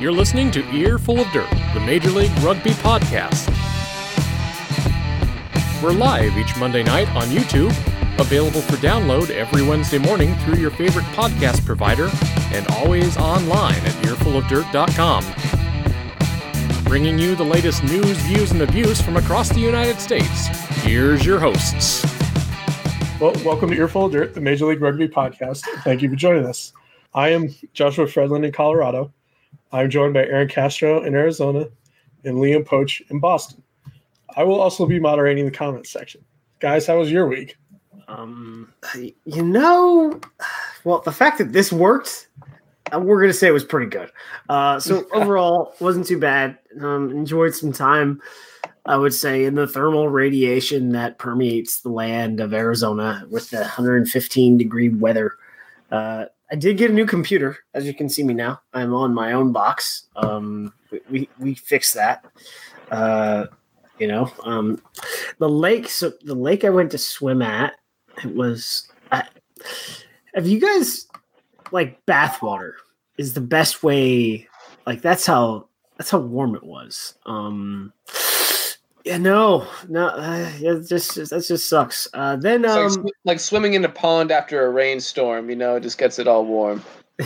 You're listening to Earful of Dirt, the Major League Rugby podcast. We're live each Monday night on YouTube, available for download every Wednesday morning through your favorite podcast provider, and always online at earfulofdirt.com. Bringing you the latest news, views, and abuse from across the United States. Here's your hosts. Well, welcome to Earful of Dirt, the Major League Rugby podcast. Thank you for joining us. I am Joshua Fredlin in Colorado. I'm joined by Aaron Castro in Arizona and Liam Poach in Boston. I will also be moderating the comments section. Guys, how was your week? Um, you know, well, the fact that this worked, uh, we're gonna say it was pretty good. Uh, so overall, wasn't too bad. Um, enjoyed some time. I would say in the thermal radiation that permeates the land of Arizona with the 115 degree weather. Uh, I did get a new computer, as you can see me now. I'm on my own box. Um, we, we, fixed that. Uh, you know, um, the lake. So the lake I went to swim at, it was. I, have you guys like bathwater? Is the best way. Like that's how that's how warm it was. Um, yeah, no, no, uh, yeah, just that just sucks. Uh, then, um, like, sw- like, swimming in a pond after a rainstorm, you know, it just gets it all warm.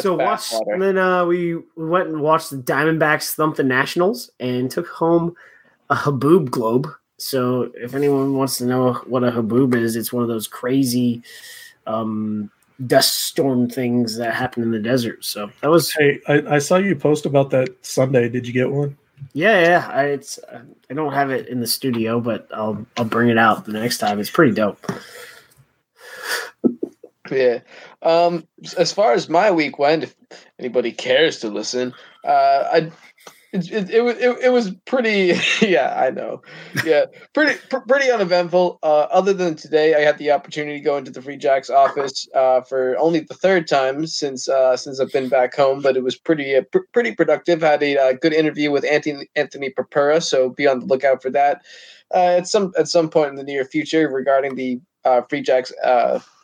so watch, and then uh, we we went and watched the Diamondbacks thump the Nationals and took home a Haboob globe. So if anyone wants to know what a Haboob is, it's one of those crazy um, dust storm things that happen in the desert. So that was. Hey, I, I saw you post about that Sunday. Did you get one? Yeah, yeah. I, it's I don't have it in the studio, but I'll I'll bring it out the next time. It's pretty dope. Yeah. Um, as far as my week went, if anybody cares to listen, uh, I it, it, it, it, it was pretty yeah i know. Yeah pretty pr- pretty uneventful. Uh, other than today i had the opportunity to go into the free jacks office uh, for only the third time since uh, since i've been back home but it was pretty uh, pr- pretty productive. Had a uh, good interview with anthony anthony Papura, so be on the lookout for that uh, at some at some point in the near future regarding the free jacks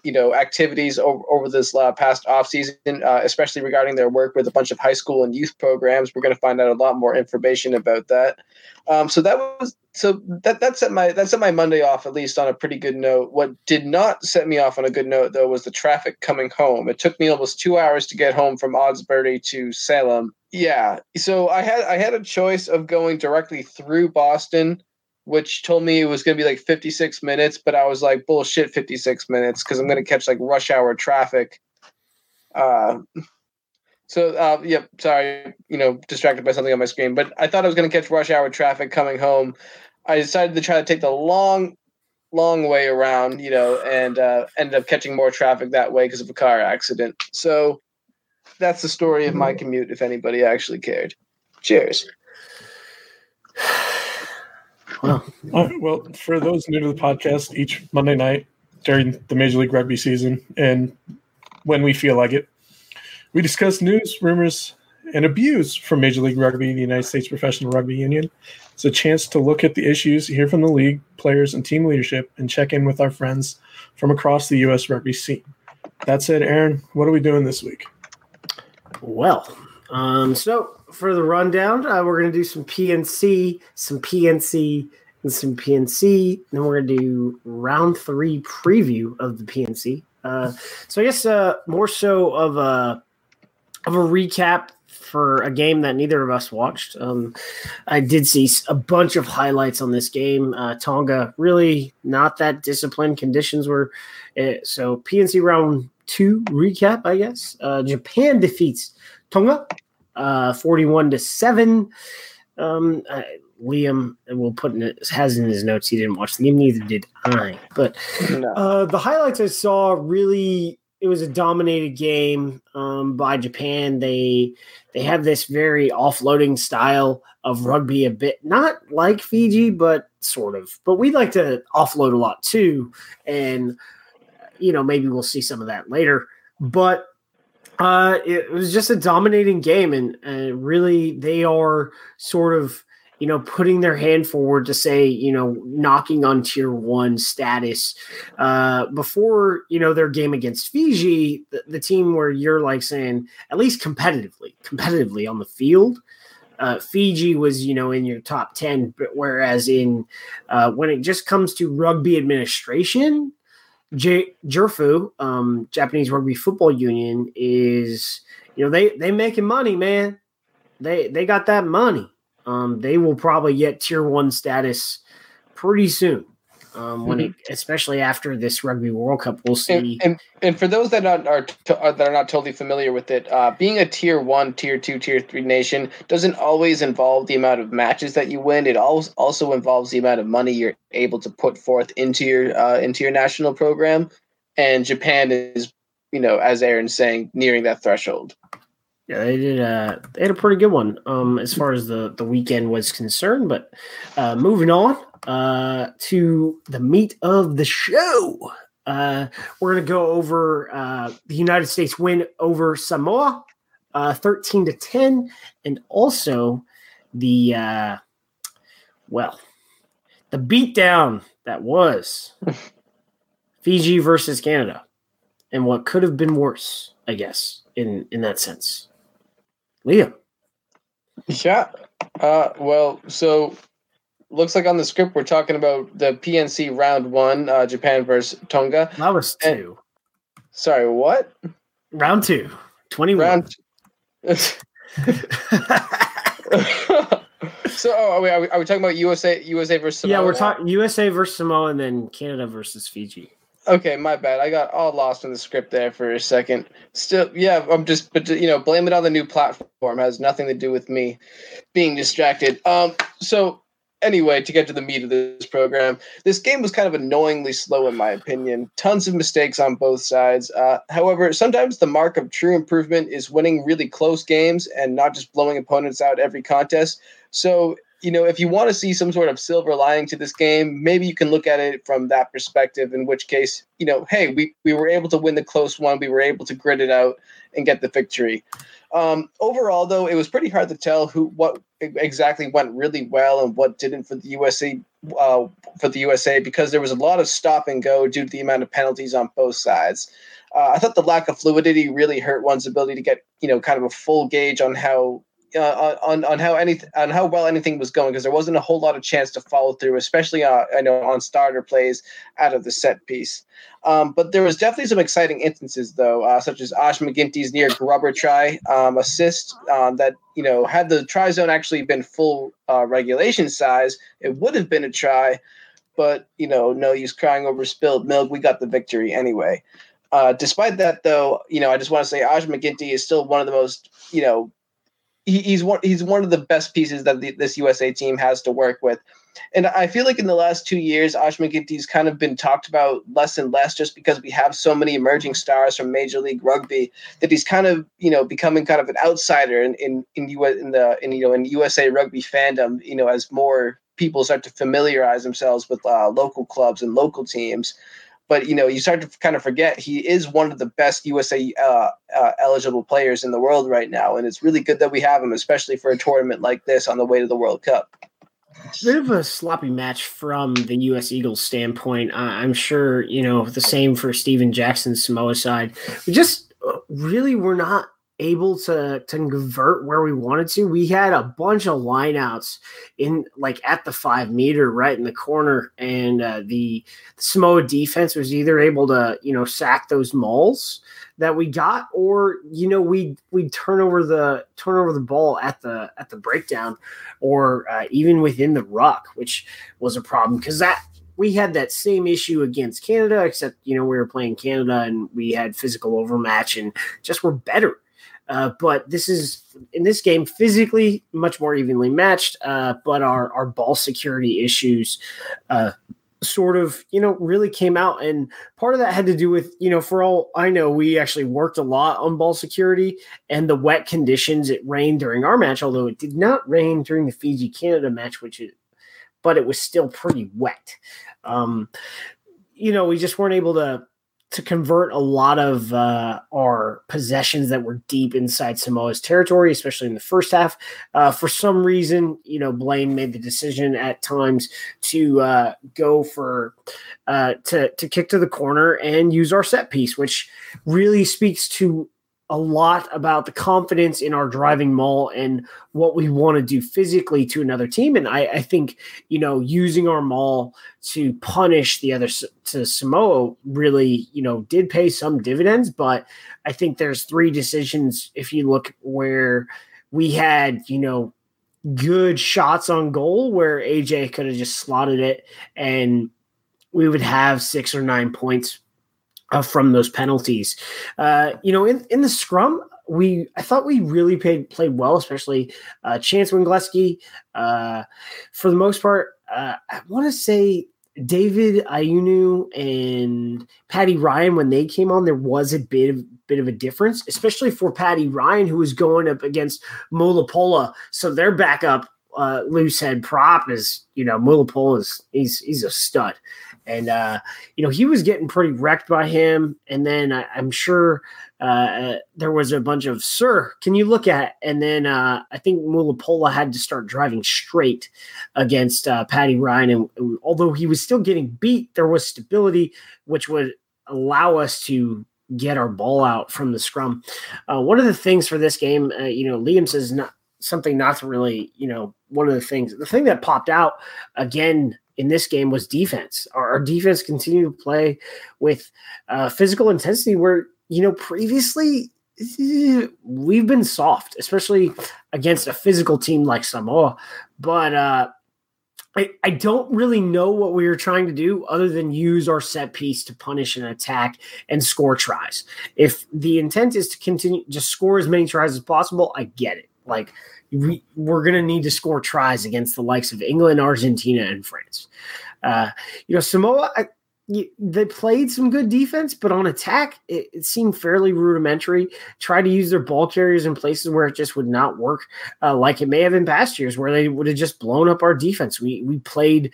you know activities over, over this uh, past off season, uh, especially regarding their work with a bunch of high school and youth programs. We're going to find out a lot more information about that. Um, so that was so that that set my that set my Monday off at least on a pretty good note. What did not set me off on a good note though was the traffic coming home. It took me almost two hours to get home from Osbury to Salem. Yeah, so I had I had a choice of going directly through Boston which told me it was going to be like 56 minutes, but I was like, bullshit, 56 minutes because I'm going to catch like rush hour traffic. Uh, so, uh, yeah, sorry, you know, distracted by something on my screen, but I thought I was going to catch rush hour traffic coming home. I decided to try to take the long, long way around, you know, and uh, ended up catching more traffic that way because of a car accident. So that's the story of my commute, if anybody actually cared. Cheers. Well, uh, well, for those new to the podcast, each Monday night during the Major League Rugby season, and when we feel like it, we discuss news, rumors, and abuse from Major League Rugby, the United States Professional Rugby Union. It's a chance to look at the issues, hear from the league, players, and team leadership, and check in with our friends from across the U.S. rugby scene. That said, Aaron, what are we doing this week? Well, um, so for the rundown, uh, we're going to do some PNC, some PNC, and some PNC. Then we're going to do round three preview of the PNC. Uh, so I guess uh, more so of a of a recap for a game that neither of us watched. Um, I did see a bunch of highlights on this game. Uh, Tonga really not that disciplined. Conditions were uh, so PNC round two recap. I guess uh, Japan defeats Tonga uh, 41 to 7. Um, uh, Liam will put in it has in his notes he didn't watch the game, neither did I. But no. uh, the highlights I saw really it was a dominated game um, by Japan. They they have this very offloading style of rugby, a bit not like Fiji, but sort of. But we like to offload a lot too, and you know maybe we'll see some of that later. But uh, it was just a dominating game, and, and really they are sort of you know, putting their hand forward to say, you know, knocking on tier one status. Uh, before, you know, their game against Fiji, the, the, team where you're like saying, at least competitively, competitively on the field, uh, Fiji was, you know, in your top 10, but whereas in uh, when it just comes to rugby administration, J- JERFU, um, Japanese Rugby Football Union, is, you know, they they making money, man. They they got that money. Um, they will probably get tier one status pretty soon. Um, when mm-hmm. it, especially after this Rugby World Cup, we'll see. And, and, and for those that are, are, are, that are not totally familiar with it, uh, being a tier one, tier two, tier three nation doesn't always involve the amount of matches that you win. It also involves the amount of money you're able to put forth into your uh, into your national program. And Japan is, you know, as Aaron's saying, nearing that threshold. Yeah, they did. Uh, they had a pretty good one um, as far as the the weekend was concerned. But uh, moving on uh, to the meat of the show, uh, we're going to go over uh, the United States win over Samoa, uh, thirteen to ten, and also the uh, well, the beatdown that was Fiji versus Canada, and what could have been worse, I guess, in in that sense. Liam. Yeah. Uh, well, so looks like on the script we're talking about the PNC round one, uh, Japan versus Tonga. That was two. And, sorry, what? Round two. 21. Round so, oh, are we, are we, are we talking about USA USA versus Samoa? Yeah, we're talking USA versus Samoa and then Canada versus Fiji. Okay, my bad. I got all lost in the script there for a second. Still, yeah, I'm just, but you know, blame it on the new platform. It has nothing to do with me being distracted. Um, so anyway, to get to the meat of this program, this game was kind of annoyingly slow, in my opinion. Tons of mistakes on both sides. Uh, however, sometimes the mark of true improvement is winning really close games and not just blowing opponents out every contest. So you know, if you want to see some sort of silver lining to this game, maybe you can look at it from that perspective. In which case, you know, hey, we we were able to win the close one. We were able to grit it out and get the victory. Um, overall, though, it was pretty hard to tell who what exactly went really well and what didn't for the USA uh, for the USA because there was a lot of stop and go due to the amount of penalties on both sides. Uh, I thought the lack of fluidity really hurt one's ability to get you know kind of a full gauge on how uh, on on how anything on how well anything was going because there wasn't a whole lot of chance to follow through, especially uh, I know on starter plays out of the set piece. Um, but there was definitely some exciting instances though, uh, such as Ash MacGinty's near grubber try um, assist um, that you know had the try zone actually been full uh, regulation size, it would have been a try. But you know, no use crying over spilled milk. We got the victory anyway. Uh, despite that, though, you know, I just want to say Ash MacGinty is still one of the most, you know, he, he's one he's one of the best pieces that the, this USA team has to work with. And I feel like in the last two years, Ash MacGinty's kind of been talked about less and less just because we have so many emerging stars from Major League Rugby that he's kind of, you know, becoming kind of an outsider in in in, US, in the in you know in USA rugby fandom, you know, as more people start to familiarize themselves with uh, local clubs and local teams but you know you start to kind of forget he is one of the best USA uh, uh, eligible players in the world right now, and it's really good that we have him, especially for a tournament like this on the way to the World Cup. It's a bit of a sloppy match from the U.S. Eagles standpoint. Uh, I'm sure you know the same for Stephen Jackson's Samoa side. We just uh, really were not able to to convert where we wanted to. We had a bunch of lineouts in like at the five meter, right in the corner, and uh, the, the Samoa defense was either able to you know sack those mauls that we got, or you know we we turn over the turn over the ball at the at the breakdown, or uh, even within the ruck, which was a problem because that we had that same issue against Canada, except you know we were playing Canada and we had physical overmatch and just were better uh, but this is in this game physically much more evenly matched, uh, but our our ball security issues uh, sort of you know really came out, and part of that had to do with you know for all I know we actually worked a lot on ball security and the wet conditions. It rained during our match, although it did not rain during the Fiji Canada match, which is but it was still pretty wet. Um, you know, we just weren't able to to convert a lot of uh, our possessions that were deep inside Samoa's territory, especially in the first half. Uh, for some reason, you know, Blaine made the decision at times to uh, go for uh, to to kick to the corner and use our set piece, which really speaks to a lot about the confidence in our driving maul and what we want to do physically to another team. And I, I think, you know, using our maul to punish the other to Samoa really, you know, did pay some dividends. But I think there's three decisions if you look where we had, you know, good shots on goal where AJ could have just slotted it and we would have six or nine points uh, from those penalties. Uh, you know, in, in the scrum, we I thought we really played played well, especially uh, Chance Wenglewski. Uh, for the most part, uh, I want to say David Ainu'u and Paddy Ryan when they came on, there was a bit of bit of a difference, especially for Paddy Ryan who was going up against Mulipola. So their backup uh, loose head prop is you know Mulipola is he's he's a stud and uh, you know he was getting pretty wrecked by him. And then I, am sure uh, there was a bunch of "Sir, can you look at?" And then uh, I think Mulipola had to start driving straight against uh, Paddy Ryan, and, and although he was still getting beat, there was stability, which would allow us to get our ball out from the scrum. Uh, one of the things for this game, uh, you know, Liam says not something not really, you know, one of the things, the thing that popped out again in this game was defense. Our, our defense continued to play with uh, physical intensity where, you know, previously we've been soft, especially against a physical team like Samoa. But uh, I, I don't really know what we were trying to do other than use our set piece to punish an attack and score tries. If the intent is to continue just score as many tries as possible, I get it. Like we, we're going to need to score tries against the likes of England, Argentina, and France. Uh, you know, Samoa, I, they played some good defense, but on attack, it, it, seemed fairly rudimentary. Tried to use their ball carriers in places where it just would not work, uh, like it may have in past years, where they would have just blown up our defense. We we played,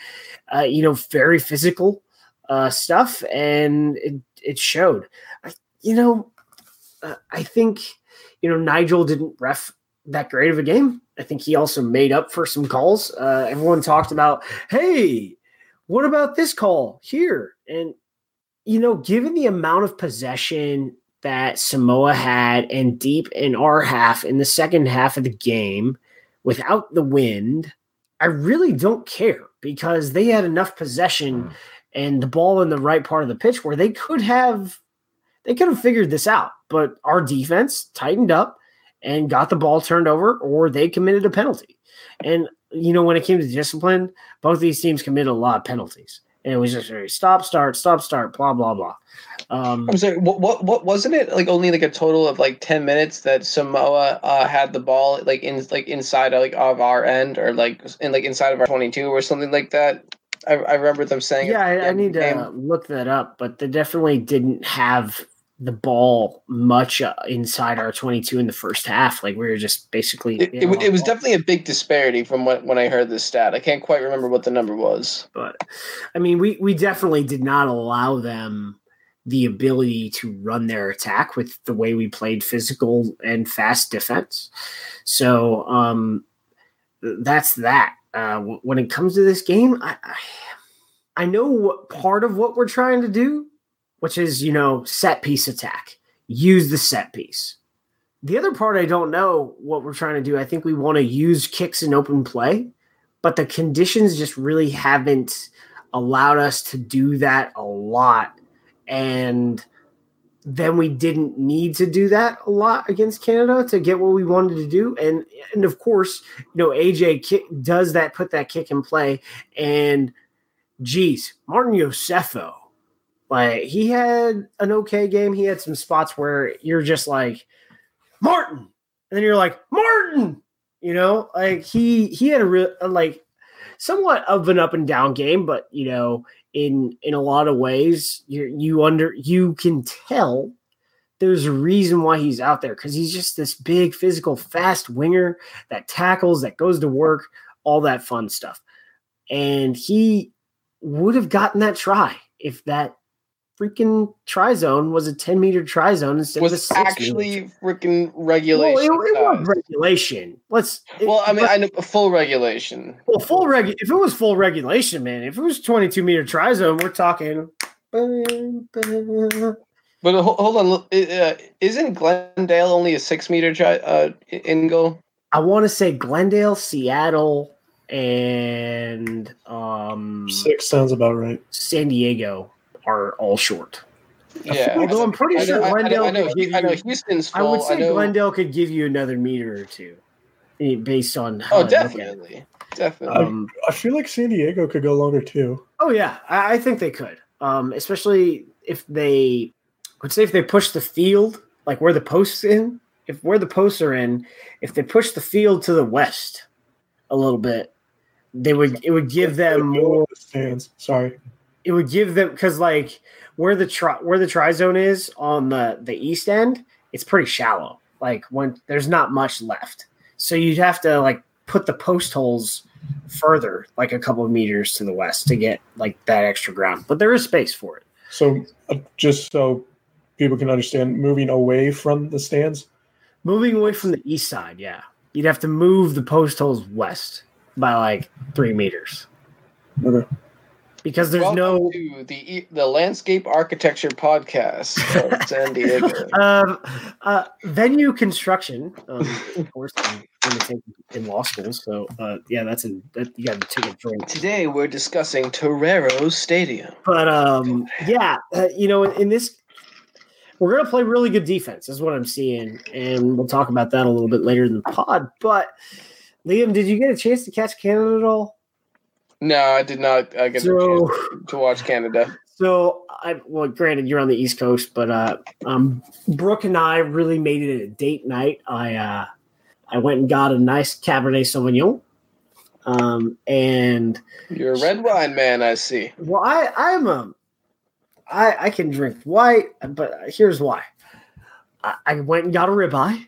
uh, you know, very physical uh, stuff, and it it showed. I, you know, uh, I think you know Nigel didn't ref that great of a game. I think he also made up for some calls. Uh, everyone talked about, hey, what about this call here? And, you know, given the amount of possession that Samoa had and deep in our half in the second half of the game without the wind, I really don't care because they had enough possession mm. and the ball in the right part of the pitch where they could have they could have figured this out. But our defense tightened up and got the ball turned over or they committed a penalty. And, you know, when it came to discipline, both these teams committed a lot of penalties. And it was just very stop, start, stop, start, blah, blah, blah. Um, I'm sorry. What, what, what wasn't it like? Only like a total of like ten minutes that Samoa uh, had the ball like in like inside of, like of our end or like in like inside of our 22 or something like that. I, I remember them saying. Yeah, I, I, need to look that up, but they definitely didn't have the ball much uh, inside our 22 in the first half. Like we were just basically. It, it, it was definitely a big disparity from what, when I heard this stat. I can't quite remember what the number was. But I mean, we, we definitely did not allow them the ability to run their attack with the way we played physical and fast defense. So um, that's that. Uh, when it comes to this game, I, I, I know what part of what we're trying to do which is, you know, set piece attack. Use the set piece. The other part I don't know what we're trying to do. I think we want to use kicks in open play, but the conditions just really haven't allowed us to do that a lot. And then we didn't need to do that a lot against Canada to get what we wanted to do. And and of course, you know, AJ kick, does that put that kick in play. And geez, Martin Iosefo like he had an okay game. He had some spots where you're just like Martin, and then you're like Martin. You know, like he he had a real like somewhat of an up and down game, but you know, in in a lot of ways, you you under you can tell there's a reason why he's out there because he's just this big physical fast winger that tackles that goes to work all that fun stuff and he would have gotten that try if that freaking try zone was a 10 meter try zone instead was of a six actually meter. freaking regulation. Well, it, it was regulation. Let's. it- well, I mean, but- I know full regulation. well, full reg. If it was full regulation, man, if it was 22 meter try zone, we're talking. But hold on, uh, isn't Glendale only a six meter tri- uh, in goal? I want to say Glendale, Seattle, and um, Six sounds about right. San Diego are all short. Yeah. Although I'm pretty I sure know, I, I Glendale know, I know, could give I know you- Houston's I would say know, Glendale could give you another meter or two, based on how Oh, look at it. definitely, definitely. Um, I feel like San Diego could go longer too. oh yeah, I, I think they could, um, especially if they I would say if they push the field like where the posts in, if where the posts are in, if they push the field to the west a little bit, they would it would give them more. The stands. Sorry. It would give them because like where the tri where the try zone is on the the east end, it's pretty shallow. Like when there's not much left, so you'd have to like put the post holes further, like a couple of meters to the west, to get like that extra ground. But there is space for it. So uh, just so people can understand, moving away from the stands. Moving away from the east side, yeah, you'd have to move the post holes west by like three meters Okay. Because there's Welcome no. to the the landscape architecture podcast of San Diego. Um, uh, venue construction, um, of course, I'm take in law school. So, uh, yeah, that's a that, you got to take a drink. Today we're discussing Torero Stadium. But um, yeah, uh, you know, in, in this, we're gonna play really good defense, is what I'm seeing, and we'll talk about that a little bit later in the pod. But Liam, did you get a chance to catch Canada at all? No, I did not uh, get the So, chance to watch Canada. so I well, granted, you're on the East Coast, but uh, um, Brooke and I really made it a date night. I uh, I went and got a nice Cabernet Sauvignon, um, and You're a red wine man, I see. Well, I I'm a I I can drink white, but here's why. I, I went and got a ribeye.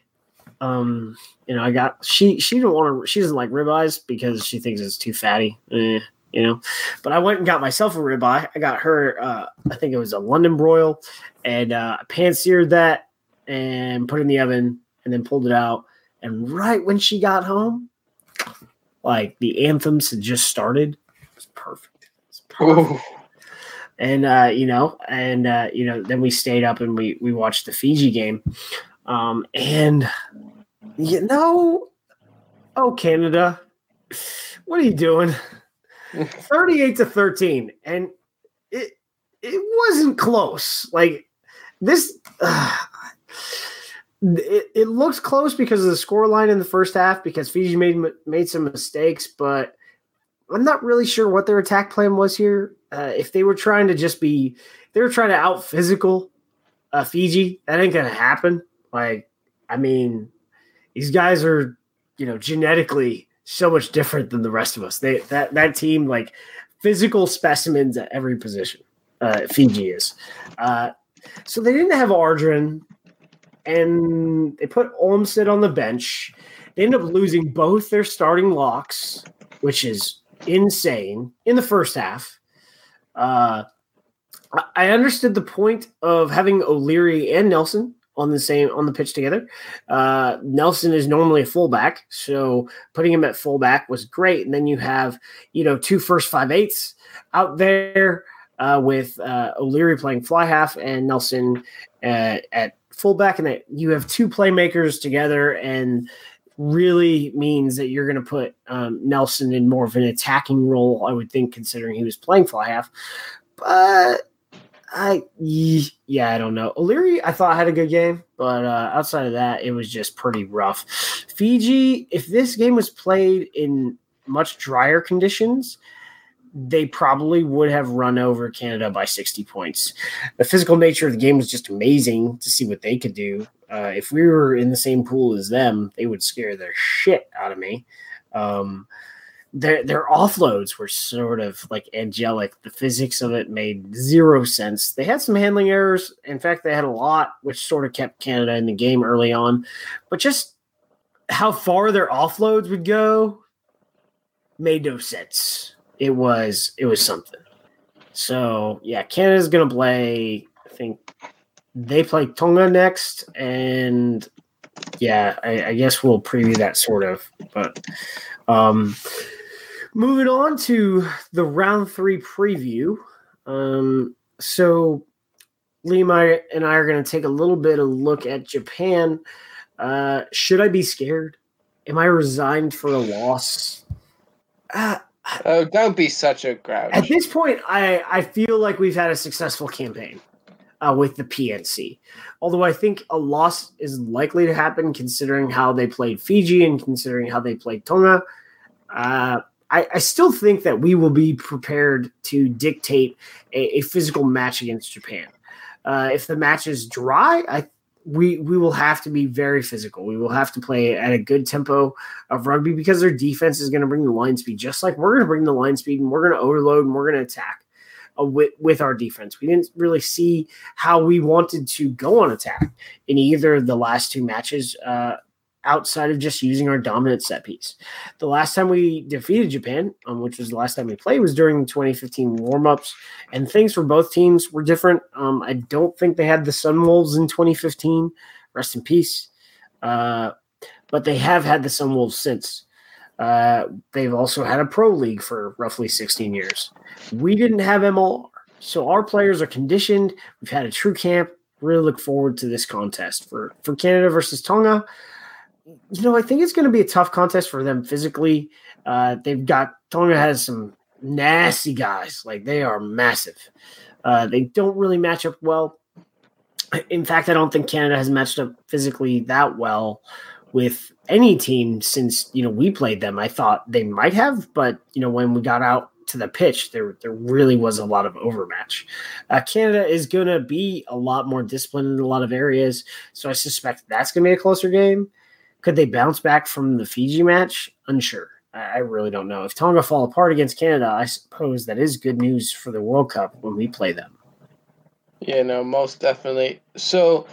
Um, you know, I got she she didn't want to she doesn't like ribeyes because she thinks it's too fatty. Eh, you know, but I went and got myself a ribeye. I got her uh I think it was a London broil, and uh, I pan seared that and put it in the oven, and then pulled it out. And right when she got home, like the anthems had just started. It was perfect. It was perfect Ooh. and uh, you know, and uh, you know, then we stayed up and we we watched the Fiji game, um, and you know, oh Canada, what are you doing? Thirty-eight to thirteen, and it it wasn't close. Like this, uh, it, it looks close because of the score line in the first half because Fiji made made some mistakes, but I'm not really sure what their attack plan was here. Uh, if they were trying to just be, they were trying to out physical uh, Fiji. That ain't gonna happen. Like, I mean, these guys are, you know, genetically so much different than the rest of us. They that that team like physical specimens at every position. Uh, Fiji is. Uh, so they didn't have Ardron, and they put Olmstead on the bench. They end up losing both their starting locks, which is insane in the first half. Uh, I- understood the point of having O'Leary and Nelson on the same on the pitch together. Uh, Nelson is normally a fullback, so putting him at fullback was great. And then you have you know two first five eighths out there uh, with uh, O'Leary playing fly half and Nelson uh, at fullback, and that you have two playmakers together and really means that you're going to put um, Nelson in more of an attacking role, I would think, considering he was playing fly half. But I, yeah, I don't know. O'Leary, I thought had a good game, but uh, outside of that, it was just pretty rough. Fiji, if this game was played in much drier conditions, they probably would have run over Canada by 60 points. The physical nature of the game was just amazing to see what they could do. Uh, if we were in the same pool as them, they would scare the shit out of me. Um, their their offloads were sort of like angelic. The physics of it made zero sense. They had some handling errors. In fact, they had a lot, which sort of kept Canada in the game early on. But just how far their offloads would go made no sense. It was it was something. So yeah, Canada's gonna play. I think they play Tonga next, and yeah, I, I guess we'll preview that sort of. But um, moving on to the round three preview. Um, so Liam and I are going to take a little bit of look at Japan. Uh, should I be scared? Am I resigned for a loss? Uh, oh, don't be such a grouch. At this point, I, I feel like we've had a successful campaign uh, with the PNC. Although I think a loss is likely to happen considering how they played Fiji and considering how they played Tonga. Uh, I, I, still think that we will be prepared to dictate a, a physical match against Japan. Uh, if the match is dry, I we we will have to be very physical. We will have to play at a good tempo of rugby because their defense is going to bring the line speed, just like we're going to bring the line speed, and we're going to overload and we're going to attack uh, with with our defense. We didn't really see how we wanted to go on attack in either of the last two matches. Uh, outside of just using our dominant set piece. The last time we defeated Japan, um, which was the last time we played, was during the 2015 warmups, and things for both teams were different. Um, I don't think they had the Sun Wolves in 2015. Rest in peace. Uh, but they have had the Sun Wolves since. Uh, they've also had a pro league for roughly 16 years. We didn't have MLR, so our players are conditioned. We've had a true camp. Really look forward to this contest for for Canada versus Tonga you know, I think it's going to be a tough contest for them physically. Uh, they've got Tonga has some nasty guys, like they are massive. Uh, they don't really match up well. In fact, I don't think Canada has matched up physically that well with any team since you know we played them. I thought they might have, but you know when we got out to the pitch, there there really was a lot of overmatch. Uh, Canada is going to be a lot more disciplined in a lot of areas, so I suspect that's going to be a closer game. Could they bounce back from the Fiji match? Unsure. I really don't know. If Tonga fall apart against Canada, I suppose that is good news for the World Cup when we play them. Yeah, no, most definitely. So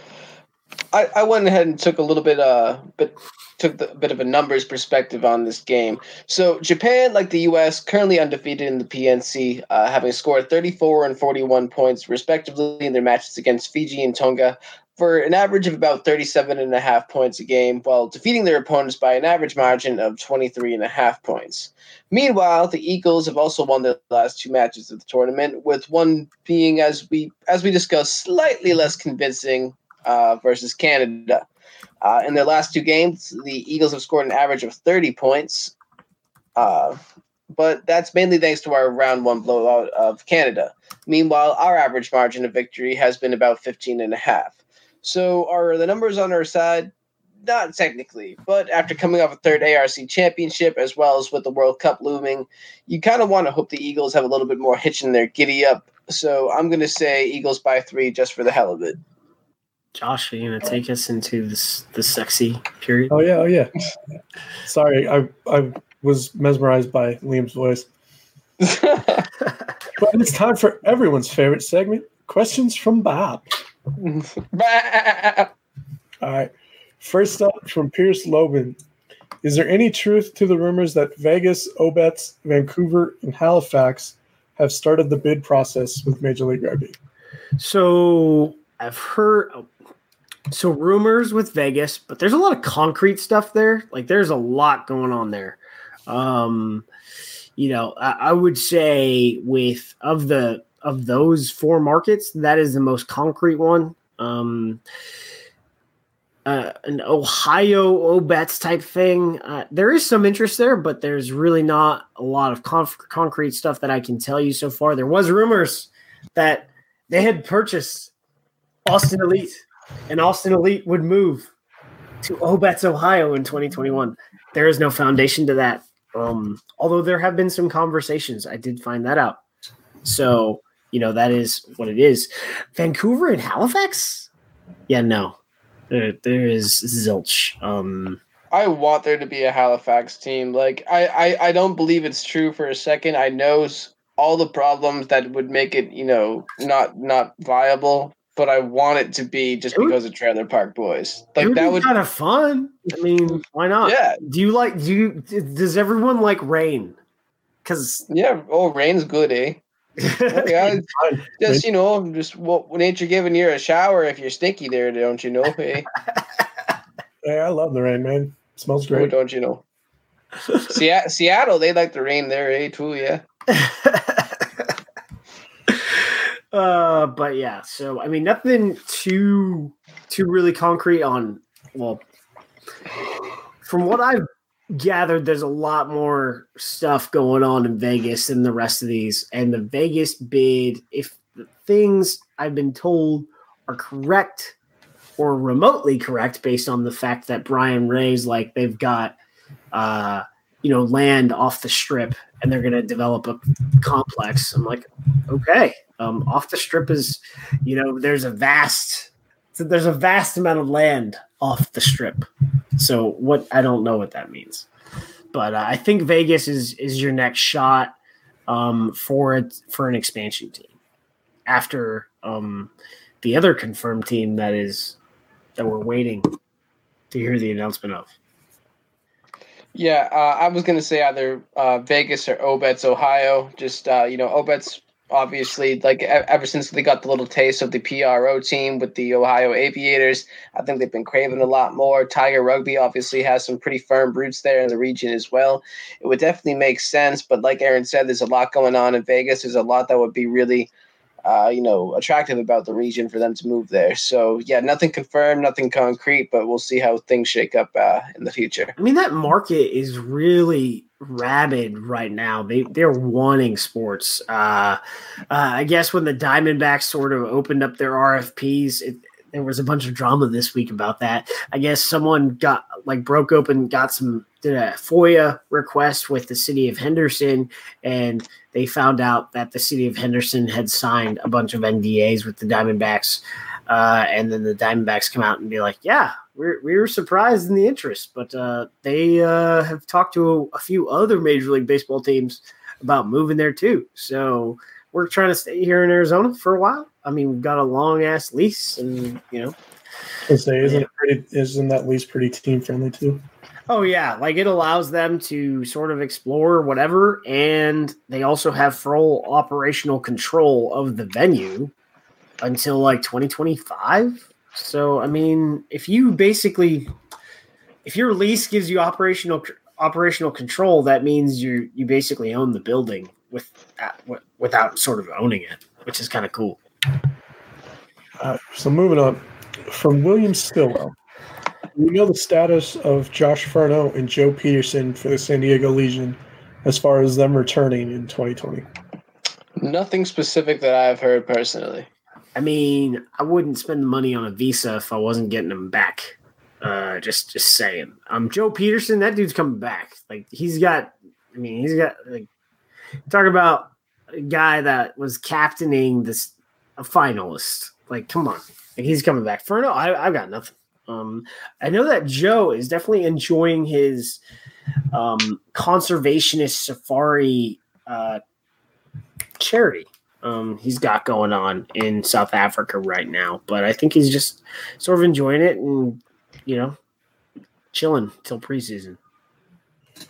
I, I went ahead and took a little bit uh bit took a bit of a numbers perspective on this game. So Japan, like the U.S., currently undefeated in the PNC, uh, having scored 34 and 41 points respectively in their matches against Fiji and Tonga, for an average of about 37 and a half points a game, while defeating their opponents by an average margin of 23 and a half points. Meanwhile, the Eagles have also won their last two matches of the tournament, with one being, as we as we discussed, slightly less convincing uh, versus Canada. Uh, in their last two games, the Eagles have scored an average of 30 points, uh, but that's mainly thanks to our round one blowout of Canada. Meanwhile, our average margin of victory has been about 15 and a half. So are the numbers on our side? Not technically, but after coming off a third ARC championship as well as with the World Cup looming, you kind of want to hope the Eagles have a little bit more hitch in their giddy up. So I'm going to say Eagles by three just for the hell of it. Josh, are you going to take us into this the sexy period? Oh yeah, oh yeah. Sorry, I I was mesmerized by Liam's voice. but it's time for everyone's favorite segment: questions from Bob. All right. First up from Pierce Loban. Is there any truth to the rumors that Vegas, Obetz, Vancouver, and Halifax have started the bid process with Major League Rugby? So I've heard so rumors with Vegas, but there's a lot of concrete stuff there. Like there's a lot going on there. Um, you know, I, I would say with of the of those four markets, that is the most concrete one. Um, uh, an Ohio Obetz type thing. Uh, there is some interest there, but there's really not a lot of conf- concrete stuff that I can tell you so far. There was rumors that they had purchased Austin Elite, and Austin Elite would move to Obetz, Ohio in 2021. There is no foundation to that. Um, although there have been some conversations, I did find that out. So you know that is what it is. Vancouver and Halifax? Yeah, no, there, there is zilch. Um, I want there to be a Halifax team. Like I, I, I don't believe it's true for a second. I know all the problems that would make it, you know, not not viable. But I want it to be just it because would, of Trailer Park Boys. Like would that would be kind of fun. I mean, why not? Yeah. Do you like? Do you? Does everyone like rain? Because yeah, oh, rain's good, eh? Yeah, just you know, just what nature giving you a shower if you're stinky there, don't you know? Hey, yeah, I love the rain, man. It smells great, oh, don't you know? Seattle, they like the rain there, eh? Too, yeah. uh, but yeah, so I mean, nothing too too really concrete on. Well, from what I've gathered, there's a lot more stuff going on in Vegas than the rest of these, and the Vegas bid, if things I've been told are correct or remotely correct, based on the fact that Brian Ray's like they've got. Uh, you know, land off the strip and they're going to develop a complex. I'm like, okay, um, off the strip is, you know, there's a vast, there's a vast amount of land off the strip. So what, I don't know what that means, but uh, I think Vegas is, is your next shot um, for it, for an expansion team after um, the other confirmed team that is, that we're waiting to hear the announcement of. Yeah, uh, I was gonna say either uh, Vegas or Obetz, Ohio. Just uh, you know, Obetz obviously like ever since they got the little taste of the PRO team with the Ohio Aviators, I think they've been craving a lot more. Tiger Rugby obviously has some pretty firm roots there in the region as well. It would definitely make sense, but like Aaron said, there's a lot going on in Vegas. There's a lot that would be really uh, you know, attractive about the region for them to move there. So yeah, nothing confirmed, nothing concrete, but we'll see how things shake up uh, in the future. I mean, that market is really rabid right now. They they're wanting sports. Uh, uh, I guess when the Diamondbacks sort of opened up their RFPs, it, there was a bunch of drama this week about that. I guess someone got like broke open, got some did a FOIA request with the city of Henderson, and they found out that the city of Henderson had signed a bunch of NDAs with the Diamondbacks. Uh, and then the Diamondbacks come out and be like, "Yeah, we're, we were surprised in the interest, but uh, they uh, have talked to a, a few other Major League Baseball teams about moving there too. So we're trying to stay here in Arizona for a while. I mean, we've got a long ass lease, and you know, I say, isn't pretty? Isn't that lease pretty team friendly too? Oh yeah, like it allows them to sort of explore whatever, and they also have full operational control of the venue until like 2025. So I mean, if you basically, if your lease gives you operational operational control, that means you you basically own the building with uh, that, without sort of owning it, which is kind of cool. Uh, so moving on from William Stillwell we know the status of Josh Furno and Joe Pietersen for the San Diego Legion as far as them returning in 2020? Nothing specific that I've heard personally. I mean, I wouldn't spend the money on a visa if I wasn't getting them back. Uh, just just saying. Um, Joe Pietersen, that dude's coming back. Like he's got. I mean, he's got like talk about a guy that was captaining this a finalist. Like, come on, like he's coming back. Furno, I, I've got nothing. Um, I know that Joe is definitely enjoying his um, conservationist safari uh, charity um, he's got going on in South Africa right now. But I think he's just sort of enjoying it and, you know, chilling till preseason.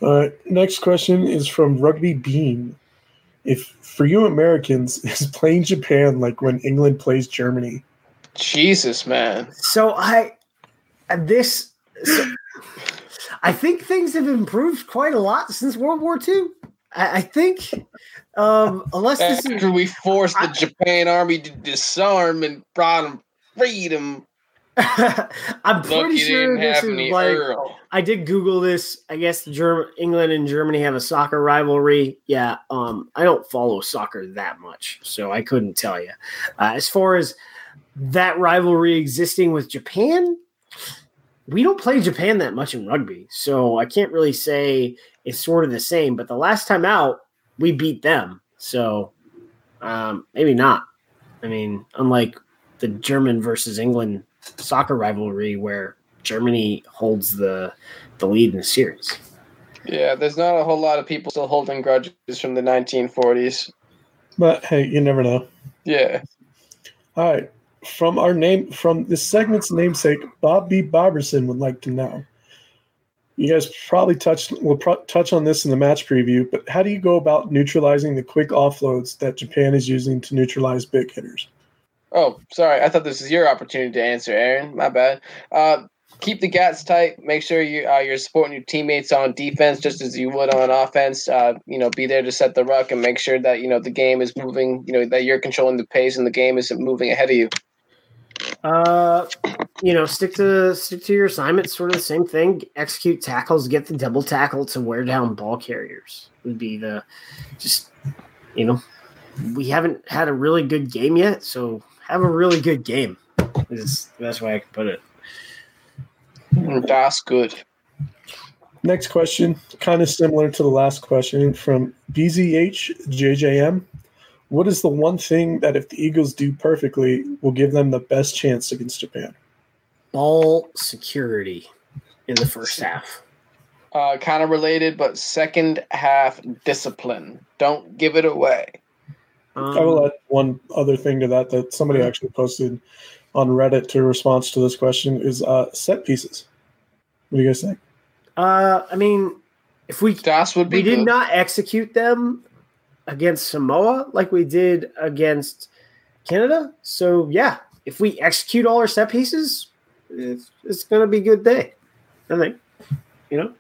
All right. Next question is from Rugby Bean. If for you Americans, is playing Japan like when England plays Germany? Jesus, man. So I this so, I think things have improved quite a lot since World War II. I, I think, um, unless After this is, we forced I, the Japan army to disarm and brought them freedom. I'm pretty sure this is like Earl. I did Google this. I guess German, England and Germany have a soccer rivalry. Yeah, um, I don't follow soccer that much, so I couldn't tell you. Uh, as far as that rivalry existing with Japan, we don't play Japan that much in rugby, so I can't really say it's sort of the same. But the last time out, we beat them, so um, maybe not. I mean, unlike the German versus England soccer rivalry, where Germany holds the the lead in the series. Yeah, there's not a whole lot of people still holding grudges from the 1940s. But hey, you never know. Yeah. All right from our name from this segment's namesake, Bob B. Barberson would like to know. You guys probably touched. We'll pro- touch on this in the match preview. But how do you go about neutralizing the quick offloads that Japan is using to neutralize big hitters? Oh, sorry. I thought this was your opportunity to answer, Aaron. My bad. Uh, keep the gats tight. Make sure you uh, you're supporting your teammates on defense just as you would on offense. Uh, you know, be there to set the ruck and make sure that you know the game is moving. You know that you're controlling the pace and the game isn't moving ahead of you. Uh, you know, stick to stick to your assignment. Sort of the same thing. Execute tackles. Get the double tackle to wear down ball carriers. Would be the just you know we haven't had a really good game yet, so have a really good game. Is the best way I can put it. That's good. Next question, kind of similar to the last question from BZHJJM. What is the one thing that if the Eagles do perfectly will give them the best chance against Japan? Ball security in the first half. Uh, kind of related, but second half discipline. Don't give it away. Um, I will add one other thing to that that somebody actually posted on Reddit to response to this question is uh, set pieces. What do you guys think? Uh, I mean, if we Das would be we did not execute them against Samoa like we did against Canada, so yeah, if we execute all our set pieces, it's, it's going to be a good day. I think, you know.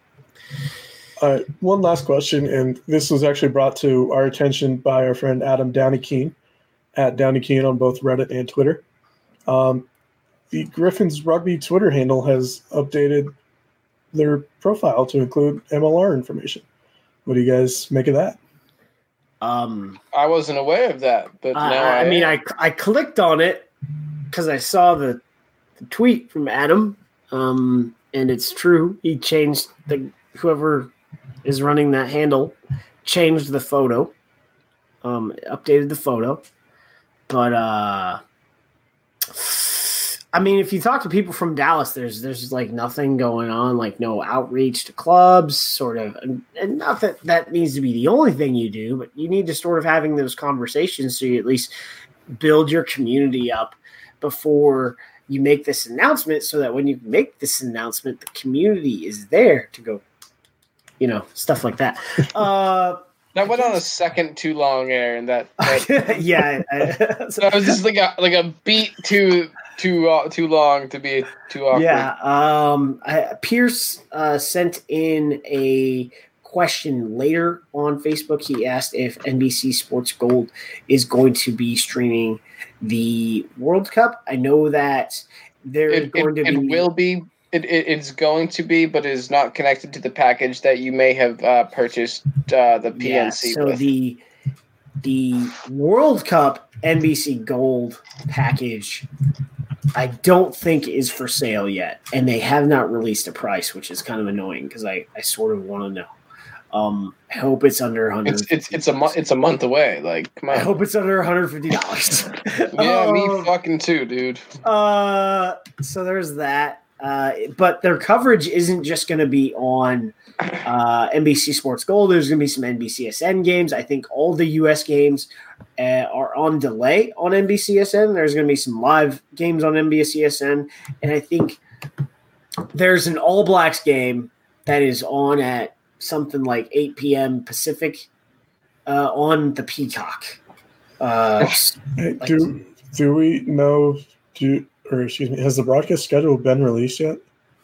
All right, one last question, and this was actually brought to our attention by our friend Adam Downey Keen at Downey Keen on both Reddit and Twitter. Um, the Griffins Rugby Twitter handle has updated their profile to include MLR information. What do you guys make of that? Um, I wasn't aware of that, but I, now I, I mean, am. I I clicked on it because I saw the, the tweet from Adam, um, and it's true. He changed the whoever is running that handle changed the photo, um, updated the photo, but uh, I mean, if you talk to people from Dallas, there's there's like nothing going on, like no outreach to clubs, sort of, and, not that that needs to be the only thing you do, but you need to sort of having those conversations so you at least build your community up before you make this announcement, so that when you make this announcement, the community is there to go, you know, stuff like that. Uh, that went on a second too long, Aaron. That, that yeah, I, that was just like a like a beat too too uh, too long to be too awkward. Yeah. Um, I, Pierce uh, sent in a question later on Facebook. He asked if NBC Sports Gold is going to be streaming the World Cup. I know that there is It, going it, to it be. will be. It, it, it's going to be, but is not connected to the package that you may have uh, purchased uh, the PNC Yeah, so with. the the World Cup NBC Gold package, I don't think is for sale yet, and they have not released a price, which is kind of annoying because I, I sort of want to know. Um, I hope it's under 100. it's it's it's a month it's a month away. Like, come on. I hope it's under 150 dollars. yeah, me Um, fucking too, dude. Uh, so there's that. Uh, but their coverage isn't just going to be on uh, NBC Sports Gold. There's going to be some NBCSN games. I think all the U.S. games uh, are on delay on NBCSN. There's going to be some live games on NBCSN, and I think there's an All Blacks game that is on at something like 8 p.m. Pacific uh, on the Peacock. Uh, Like- do do we know? Do or excuse me, has the broadcast schedule been released yet?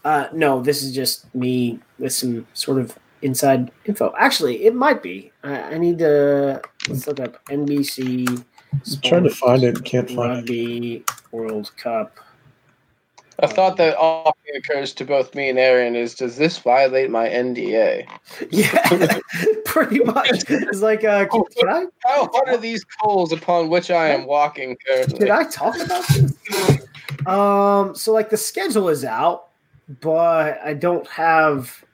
Uh, no, this is just me with some sort of inside info. Actually, it might be. I, I need to let's look up NBC. I'm trying to find it, can't find it. Rugby World Cup. A thought that often occurs to both me and Aaron is: Does this violate my NDA? Yeah, pretty much. It's like, uh, can, can I How hard are these coals upon which I am walking currently? did I talk about this? Um, so like the schedule is out, but I don't have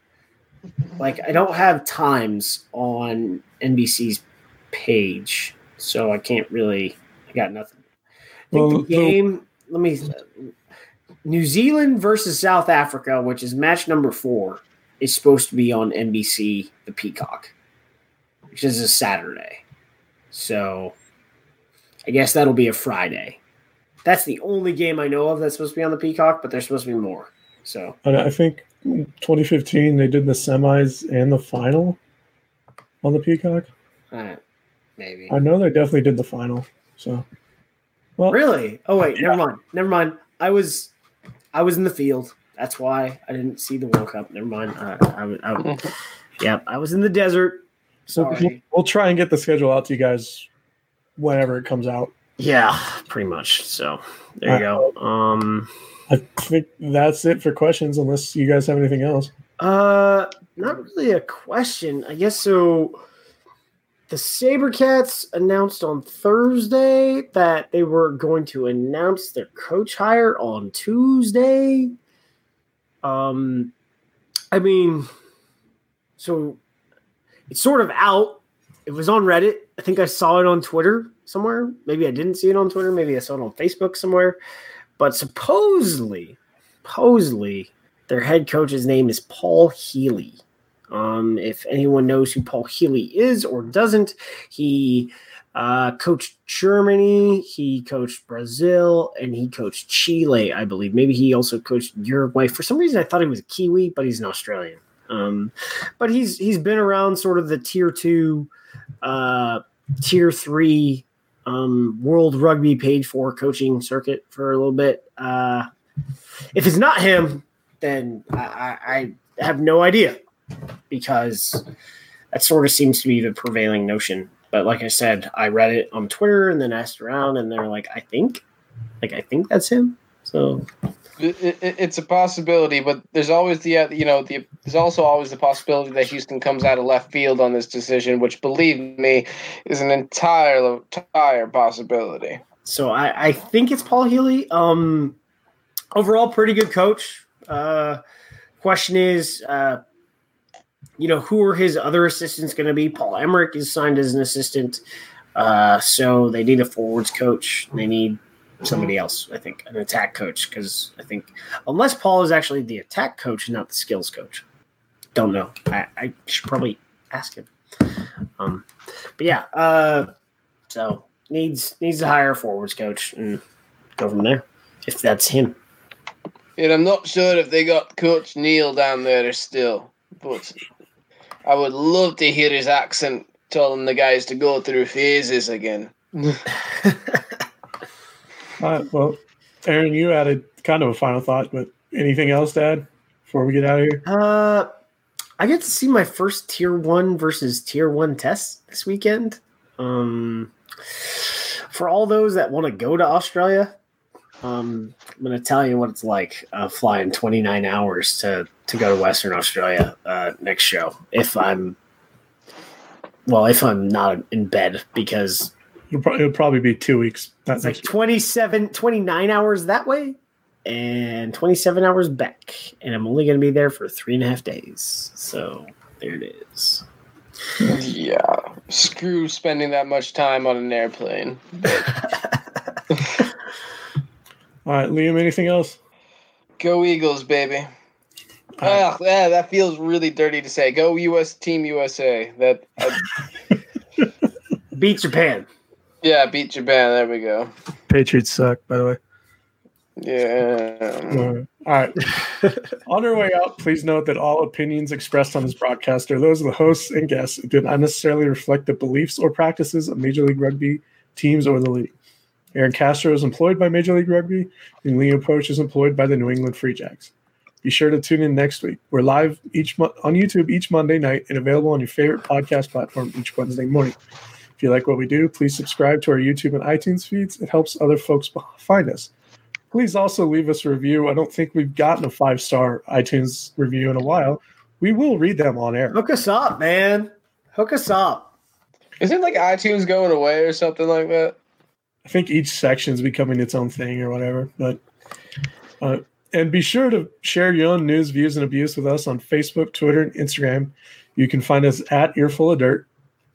like I don't have times on NBC's page, so I can't really. I got nothing. I Well, the game. Let me. New Zealand versus South Africa, which is match number four, is supposed to be on NBC, the Peacock, which is a Saturday. So, I guess that'll be a Friday. That's the only game I know of that's supposed to be on the Peacock, but there's supposed to be more. So, And I think 2015 they did the semis and the final on the Peacock. Uh, maybe. I know they definitely did the final. So, well, really? Oh wait, yeah. never mind. Never mind. I was, I was in the field. That's why I didn't see the World Cup. Never mind. I, I, I, yeah, I was in the desert. So we'll, we'll try and get the schedule out to you guys whenever it comes out. Yeah, pretty much. So there you go. Um, I think that's it for questions, unless you guys have anything else. Uh, not really a question. I guess so. The Sabercats announced on Thursday that they were going to announce their coach hire on Tuesday. Um, I mean, so it's sort of out. It was on Reddit. I think I saw it on Twitter somewhere. Maybe I didn't see it on Twitter. Maybe I saw it on Facebook somewhere. But supposedly, supposedly, their head coach's name is Paul Healy. Um, if anyone knows who Paul Healy is or doesn't, he uh, coached Germany, he coached Brazil, and he coached Chile, I believe. Maybe he also coached Uruguay. For some reason, I thought he was a Kiwi, but he's an Australian. Um, but he's he's been around sort of the tier two, uh, tier three um, World Rugby page four coaching circuit for a little bit. Uh, if it's not him, then I, I, have no idea because that sort of seems to be the prevailing notion. But like I said, I read it on Twitter and then asked around, and they're like, I think, like I think that's him. So it, it, it's a possibility, but there's always the uh, you know the there's also always the possibility that Houston comes out of left field on this decision, which believe me is an entire entire possibility. So I, I think it's Paul Healy. Um, overall, pretty good coach. Uh, question is, uh, you know, who are his other assistants going to be? Paul Emerick is signed as an assistant. Uh, so they need a forwards coach. They need somebody else, I think, an attack coach, because I think unless Paul is actually the attack coach and not the skills coach, don't know. I, I should probably ask him. Um, but yeah, uh, so needs needs to hire a forwards coach and go from there if that's him. And I'm not sure if they got Coach Neil down there still, but I would love to hear his accent telling the guys to go through phases again. Right. Well, Aaron, you added kind of a final thought, but anything else add before we get out of here? Uh, I get to see my first tier one versus tier one test this weekend. Um, for all those that want to go to Australia, um, I'm going to tell you what it's like uh, flying 29 hours to to go to Western Australia uh, next show. If I'm well, if I'm not in bed because It'll probably, it'll probably be two weeks. It's like 27, 29 hours that way and 27 hours back. And I'm only going to be there for three and a half days. So there it is. Yeah. Screw spending that much time on an airplane. All right, Liam, anything else? Go Eagles, baby. Oh, yeah, that feels really dirty to say. Go US Team USA. That uh, beat Japan. Yeah, beat Japan. There we go. Patriots suck, by the way. Yeah. All right. on our way out, please note that all opinions expressed on this broadcast are those of the hosts and guests and do not necessarily reflect the beliefs or practices of Major League Rugby teams or the league. Aaron Castro is employed by Major League Rugby, and Leo Poach is employed by the New England Free Jacks. Be sure to tune in next week. We're live each mo- on YouTube each Monday night and available on your favorite podcast platform each Wednesday morning. If you like what we do, please subscribe to our YouTube and iTunes feeds. It helps other folks find us. Please also leave us a review. I don't think we've gotten a five star iTunes review in a while. We will read them on air. Hook us up, man. Hook us up. Isn't like iTunes going away or something like that? I think each section is becoming its own thing or whatever. But uh, and be sure to share your own news, views, and abuse with us on Facebook, Twitter, and Instagram. You can find us at Earful of Dirt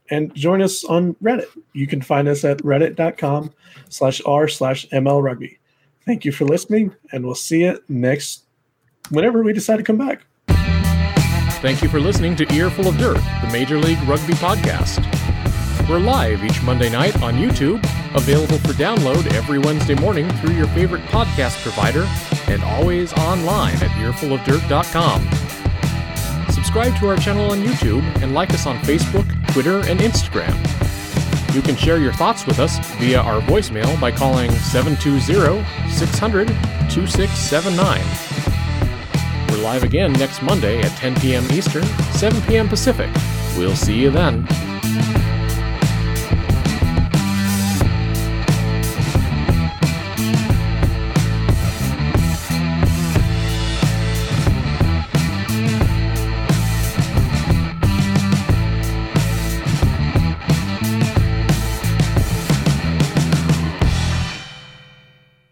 and join us on Reddit. You can find us at reddit.com slash r slash ML rugby. Thank you for listening, and we'll see you next whenever we decide to come back. Thank you for listening to Earful of Dirt, the Major League Rugby podcast. We're live each Monday night on YouTube Available for download every Wednesday morning through your favorite podcast provider and always online at earfulofdirt.com. Subscribe to our channel on YouTube and like us on Facebook, Twitter, and Instagram. You can share your thoughts with us via our voicemail by calling 720 600 2679. We're live again next Monday at 10 p.m. Eastern, 7 p.m. Pacific. We'll see you then.